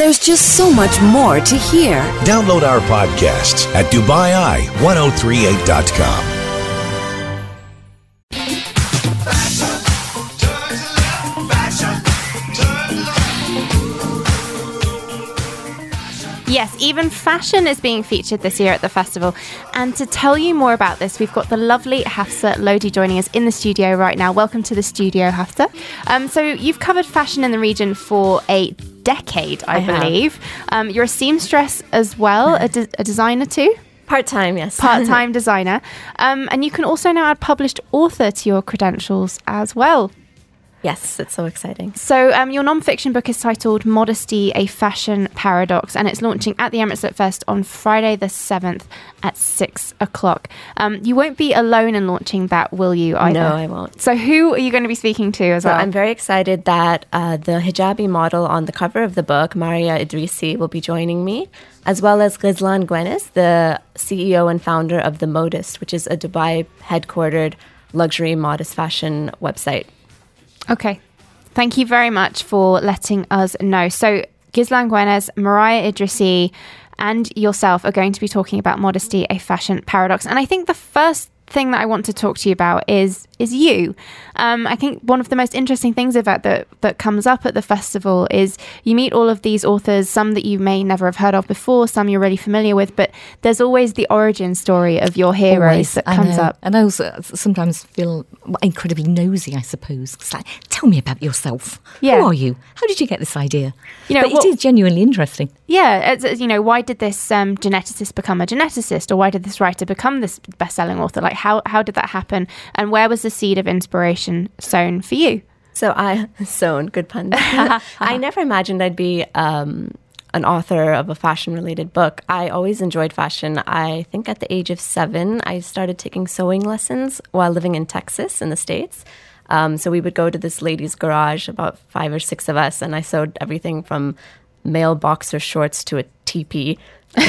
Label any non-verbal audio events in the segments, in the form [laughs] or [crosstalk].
There's just so much more to hear. Download our podcasts at DubaiEye1038.com. Yes, even fashion is being featured this year at the festival. And to tell you more about this, we've got the lovely Hafsa Lodi joining us in the studio right now. Welcome to the studio, Hafsa. Um, so you've covered fashion in the region for a decade, I, I believe. Um, you're a seamstress as well, a, de- a designer too. Part time, yes. Part time [laughs] designer. Um, and you can also now add published author to your credentials as well. Yes, it's so exciting. So, um, your non-fiction book is titled "Modesty: A Fashion Paradox," and it's launching at the Emirates Lit Fest on Friday, the seventh, at six o'clock. Um, you won't be alone in launching that, will you? Either? No, I won't. So, who are you going to be speaking to as So well? I'm very excited that uh, the hijabi model on the cover of the book, Mariah Idrisi, will be joining me, as well as Ghizlan Guenez, the CEO and founder of The Modist, which is a Dubai headquartered luxury modest fashion website. Okay. Thank you very much for letting us know. So, Ghizlan Guenez, Mariah Idrisi, and yourself are going to be talking about modesty, a fashion paradox. And I think the first thing that I want to talk to you about is is you. Um, I think one of the most interesting things about that that comes up at the festival is you meet all of these authors, some that you may never have heard of before, some you're really familiar with, but there's always the origin story of your heroes Always. that comes up. And I also sometimes feel incredibly nosy, I suppose. It's like, tell me about yourself. Yeah. Who are you? How did you get this idea? You know, but what- it is genuinely interesting. Yeah, it's, it's, you know, why did this um, geneticist become a geneticist, or why did this writer become this best-selling author? Like, how how did that happen, and where was the seed of inspiration sown for you? So I [laughs] sown good pun. [laughs] I [laughs] never imagined I'd be um, an author of a fashion related book. I always enjoyed fashion. I think at the age of seven, I started taking sewing lessons while living in Texas in the states. Um, so we would go to this lady's garage, about five or six of us, and I sewed everything from male boxer shorts to a teepee.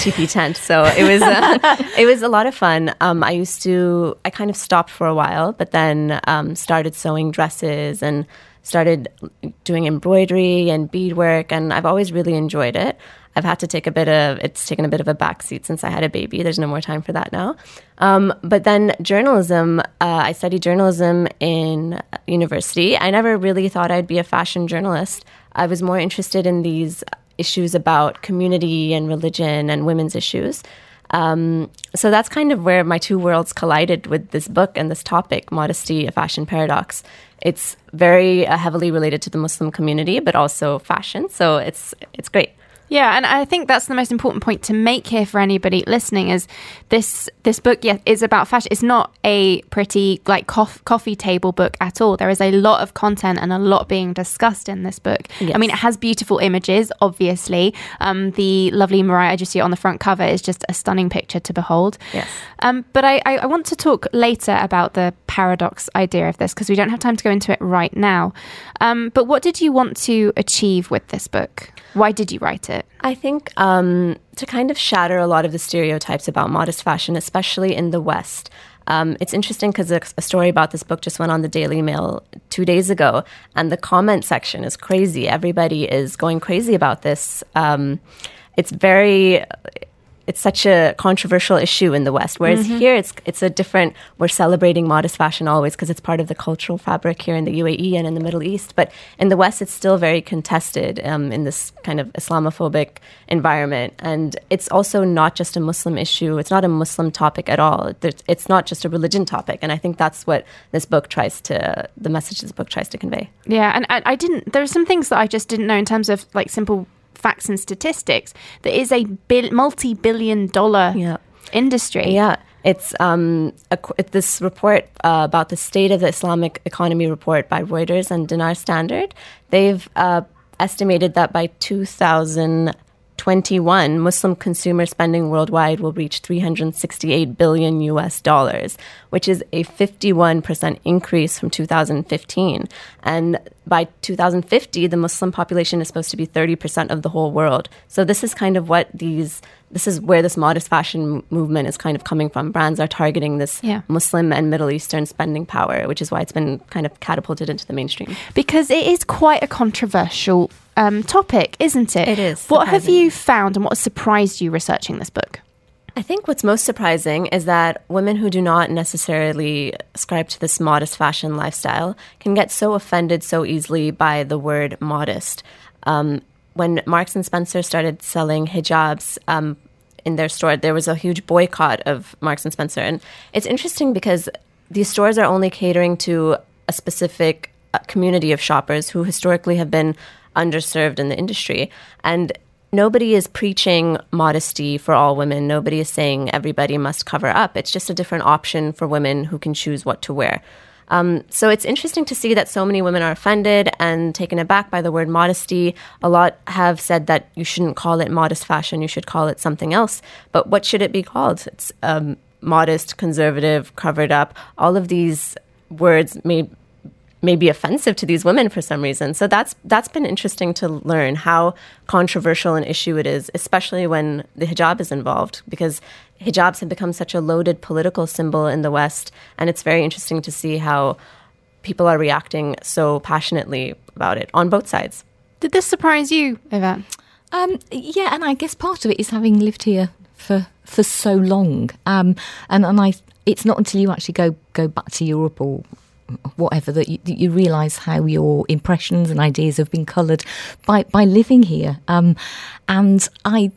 Teepee tent, so it was uh, [laughs] it was a lot of fun. Um, I used to I kind of stopped for a while, but then um, started sewing dresses and started doing embroidery and beadwork, and I've always really enjoyed it. I've had to take a bit of it's taken a bit of a backseat since I had a baby. There's no more time for that now. Um, but then journalism, uh, I studied journalism in university. I never really thought I'd be a fashion journalist. I was more interested in these issues about community and religion and women's issues. Um, so that's kind of where my two worlds collided with this book and this topic, modesty, a fashion paradox. It's very uh, heavily related to the Muslim community, but also fashion. So it's it's great. Yeah, and I think that's the most important point to make here for anybody listening is this this book yeah, is about fashion. It's not a pretty like cof- coffee table book at all. There is a lot of content and a lot being discussed in this book. I mean, it has beautiful images, obviously. Um, the lovely Mariah Idrisi on the front cover is just a stunning picture to behold. Yes. Um, but I, I, I want to talk later about the paradox idea of this because we don't have time to go into it right now. Um, but what did you want to achieve with this book? Why did you write it? I think um, to kind of shatter a lot of the stereotypes about modest fashion, especially in the West. Um, it's interesting because a, a story about this book just went on the Daily Mail two days ago, and the comment section is crazy. Everybody is going crazy about this. Um, it's very it's such a controversial issue in the West. Whereas here, it's it's a different. We're celebrating modest fashion always because it's part of the cultural fabric here in the UAE and in the Middle East. But in the West, it's still very contested um, in this kind of Islamophobic environment. And it's also not just a Muslim issue. It's not a Muslim topic at all. It's not just a religion topic. And I think that's what this book tries to. The message this book tries to convey. Yeah, and I, I didn't. There are some things that I just didn't know in terms of like simple facts and statistics. There is a bil- multi-billion-dollar Yeah. industry. Yeah, it's um, a, this report uh, about the state of the Islamic economy report by Reuters and Dinar Standard. They've uh, estimated that by 2021, Muslim consumer spending worldwide will reach 368 billion US dollars, which is a 51% increase from 2015. And by 2050, the Muslim population is supposed to be 30% of the whole world. So this is kind of what these, this is where this modest fashion movement is kind of coming from. Brands are targeting this Yeah. Muslim and Middle Eastern spending power, which is why it's been kind of catapulted into the mainstream. because it is quite a controversial um, topic, isn't it? It is, What have you found and what has surprised you researching this book? I think what's most surprising is that women who do not necessarily ascribe to this modest fashion lifestyle can get so offended so easily by the word modest. Um, when Marks and Spencer started selling hijabs um, in their store, there was a huge boycott of Marks and Spencer, and it's interesting because these stores are only catering to a specific community of shoppers who historically have been underserved in the industry, and nobody is preaching modesty for all women. Nobody is saying everybody must cover up. It's just a different option for women who can choose what to wear. Um, so it's interesting to see that so many women are offended and taken aback by the word modesty. A lot have said that you shouldn't call it modest fashion, you should call it something else. But what should it be called? It's um, modest, conservative, covered up. All of these words may may be offensive to these women for some reason. So that's that's been interesting to learn how controversial an issue it is, especially when the hijab is involved, because hijabs have become such a loaded political symbol in the West, and it's very interesting to see how people are reacting so passionately about it on both sides. Did this surprise you, Yvette? Um, yeah, and I guess part of it is having lived here for for so long, um, and and I it's not until you actually go go back to Europe or whatever that you, that you realise how your impressions and ideas have been coloured by by living here. Um, and I,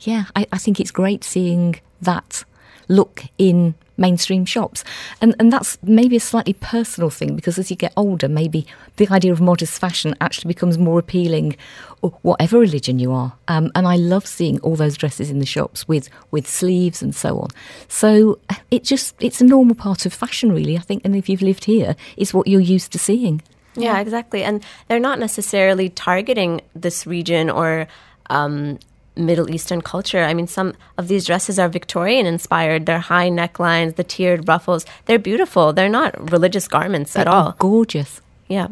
yeah, I, I think it's great seeing that look in mainstream shops. And and that's maybe a slightly personal thing because as you get older, maybe the idea of modest fashion actually becomes more appealing, or whatever religion you are. Um, and I love seeing all those dresses in the shops with with sleeves and so on. So it just it's a normal part of fashion, really. I think, and if you've lived here, it's what you're used to seeing. Yeah, exactly. And they're not necessarily targeting this region or um, Middle Eastern culture. I mean, some of these dresses are Victorian inspired. They're high necklines, the tiered ruffles. They're beautiful. They're not religious garments at They all. are gorgeous. Yeah.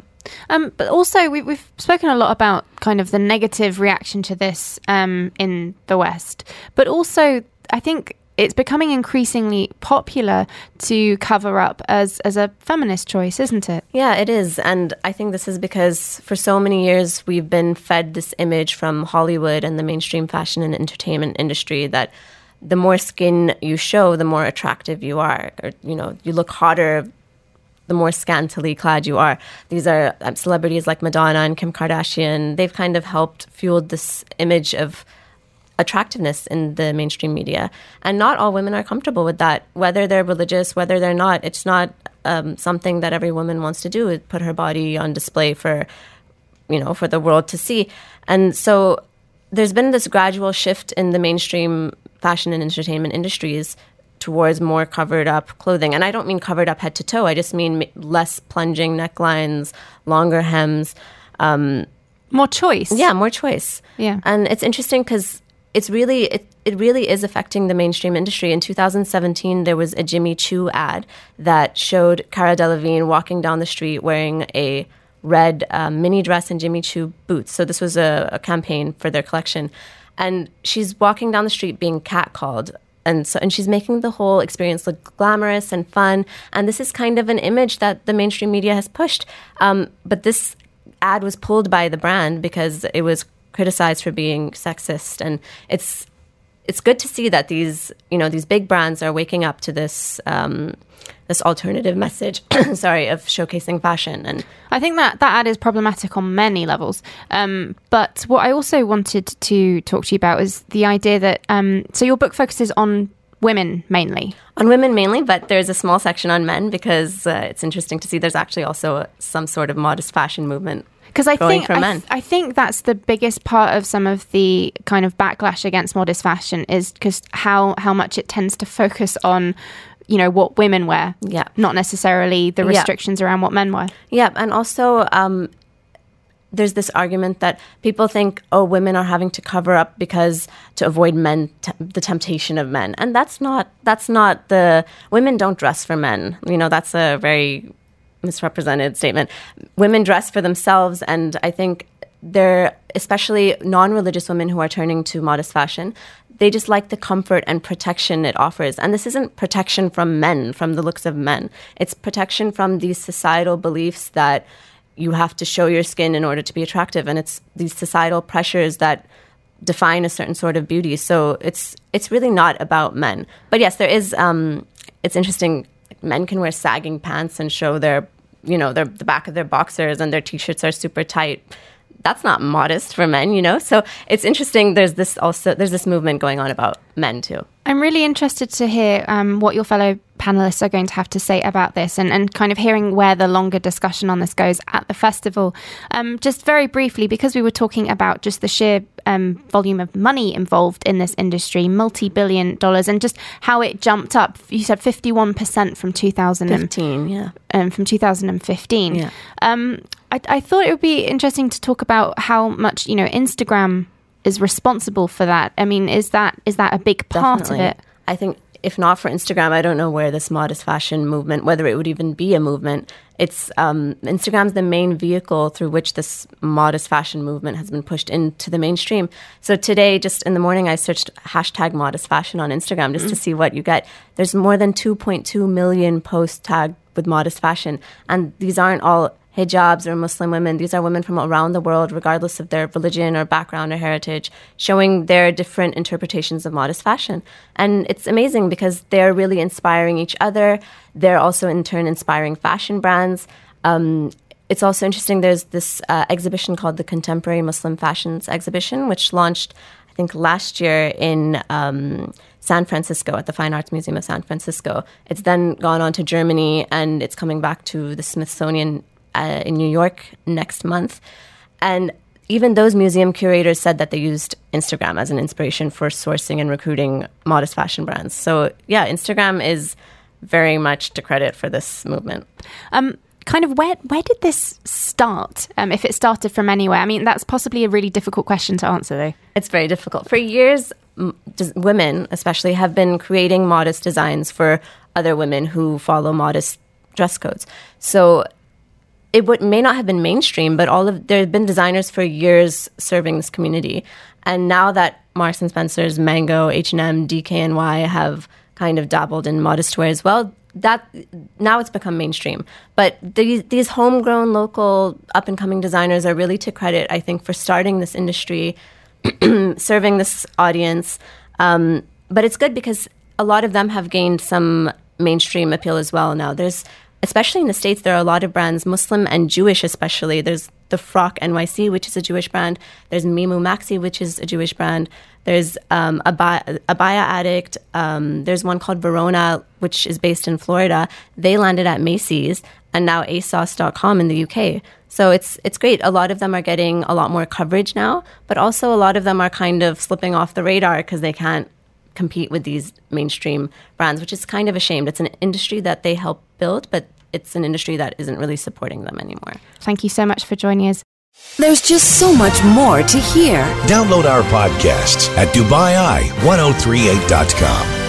Um, but also, we, we've spoken a lot about kind of the negative reaction to this um, in the West. But also, I think it's becoming increasingly popular to cover up as, as a feminist choice, isn't it? Yeah, it is. And I think this is because for so many years we've been fed this image from Hollywood and the mainstream fashion and entertainment industry that the more skin you show, the more attractive you are. Or, you know, you look hotter the more scantily clad you are. These are um, celebrities like Madonna and Kim Kardashian. They've kind of helped fuel this image of attractiveness in the mainstream media. And not all women are comfortable with that, whether they're religious, whether they're not. It's not um, something that every woman wants to do, is put her body on display for, you know, for the world to see. And so there's been this gradual shift in the mainstream fashion and entertainment industries towards more covered up clothing. And I don't mean covered up head to toe, I just mean less plunging necklines, longer hems. Um, More choice. yeah, more choice. Yeah. And it's interesting because it's really it, it really is affecting the mainstream industry. In 2017, there was a Jimmy Choo ad that showed Cara Delevingne walking down the street wearing a red um, mini dress and Jimmy Choo boots. So this was a, a campaign for their collection, and she's walking down the street being catcalled. And so, and she's making the whole experience look glamorous and fun. And this is kind of an image that the mainstream media has pushed. Um, but this ad was pulled by the brand because it was criticized for being sexist and it's it's good to see that these you know these big brands are waking up to this um, this alternative message [coughs] sorry of showcasing fashion and I think that that ad is problematic on many levels. Um, but what I also wanted to talk to you about is the idea that um, so your book focuses on women mainly. on women mainly but there's a small section on men because uh, it's interesting to see there's actually also some sort of modest fashion movement Because I think I, th- I think that's the biggest part of some of the kind of backlash against modest fashion is because how how much it tends to focus on you know what women wear, Yeah. not necessarily the Yeah. restrictions around what men wear. Yeah, and also um, there's this argument that people think, oh, women are having to cover up because to avoid men, t- the temptation of men, and that's not that's not the women don't dress for men. You know, that's a very misrepresented statement. Women dress for themselves, and I think they're especially non-religious women who are turning to modest fashion. They just like the comfort and protection it offers. And this isn't protection from men, from the looks of men. It's protection from these societal beliefs that you have to show your skin in order to be attractive. And it's these societal pressures that define a certain sort of beauty. So it's it's really not about men. But yes, there is. Um, it's interesting. Men can wear sagging pants and show their, you know, their the back of their boxers, and their t-shirts are super tight that's not modest for men, you know? So it's interesting. There's this also, there's this movement going on about men too. I'm really interested to hear um, what your fellow panelists are going to have to say about this and, and kind of hearing where the longer discussion on this goes at the festival. Um, just very briefly, because we were talking about just the sheer um, volume of money involved in this industry, multi billion dollars, and just how it jumped up. You said 51% from 2015. yeah. Um, from 2015. Yeah. Um, I, I thought it would be interesting to talk about how much, you know, Instagram is responsible for that. I mean, is that is that a big part Definitely. of it? I think if not for Instagram, I don't know where this modest fashion movement, whether it would even be a movement. It's um, Instagram's the main vehicle through which this modest fashion movement has been pushed into the mainstream. So today, just in the morning, I searched hashtag modest fashion on Instagram just mm. to see what you get. There's more than 2.2 million posts tagged with modest fashion, and these aren't all hijabs or Muslim women. These are women from around the world, regardless of their religion or background or heritage, showing their different interpretations of modest fashion. And it's amazing because they're really inspiring each other. They're also, in turn, inspiring fashion brands. Um, it's also interesting, there's this uh, exhibition called the Contemporary Muslim Fashions Exhibition, which launched, I think, last year in. Um, San Francisco at the Fine Arts Museum of San Francisco. It's then gone on to Germany and it's coming back to the Smithsonian uh, in New York next month. And even those museum curators said that they used Instagram as an inspiration for sourcing and recruiting modest fashion brands. So, yeah, Instagram is very much to credit for this movement. Um, kind of where where did this start? Um, if it started from anywhere, I mean, that's possibly a really difficult question to answer, though. It's very difficult. For years, m- women, especially, have been creating modest designs for other women who follow modest dress codes. So it would, may not have been mainstream, but all of there have been designers for years serving this community, and now that Marks and Spencers, Mango, H and M, DKNY have kind of dabbled in modest wear as well. That now it's become mainstream, but these these homegrown, local, up and coming designers are really to credit, I think, for starting this industry, [clears throat] serving this audience. Um, but it's good because a lot of them have gained some mainstream appeal as well. Now there's especially in the States, there are a lot of brands, Muslim and Jewish especially. There's the Frock NYC, which is a Jewish brand. There's Mimu Maxi, which is a Jewish brand. There's um, Abaya, Addict. Um, there's one called Verona, which is based in Florida. They landed at Macy's and now ASOS.com in the UK. So it's it's great. A lot of them are getting a lot more coverage now, but also a lot of them are kind of slipping off the radar because they can't compete with these mainstream brands, which is kind of a shame. It's an industry that they help build, but it's an industry that isn't really supporting them anymore. Thank you so much for joining us. There's just so much more to hear. Download our podcasts at DubaiEye1038.com.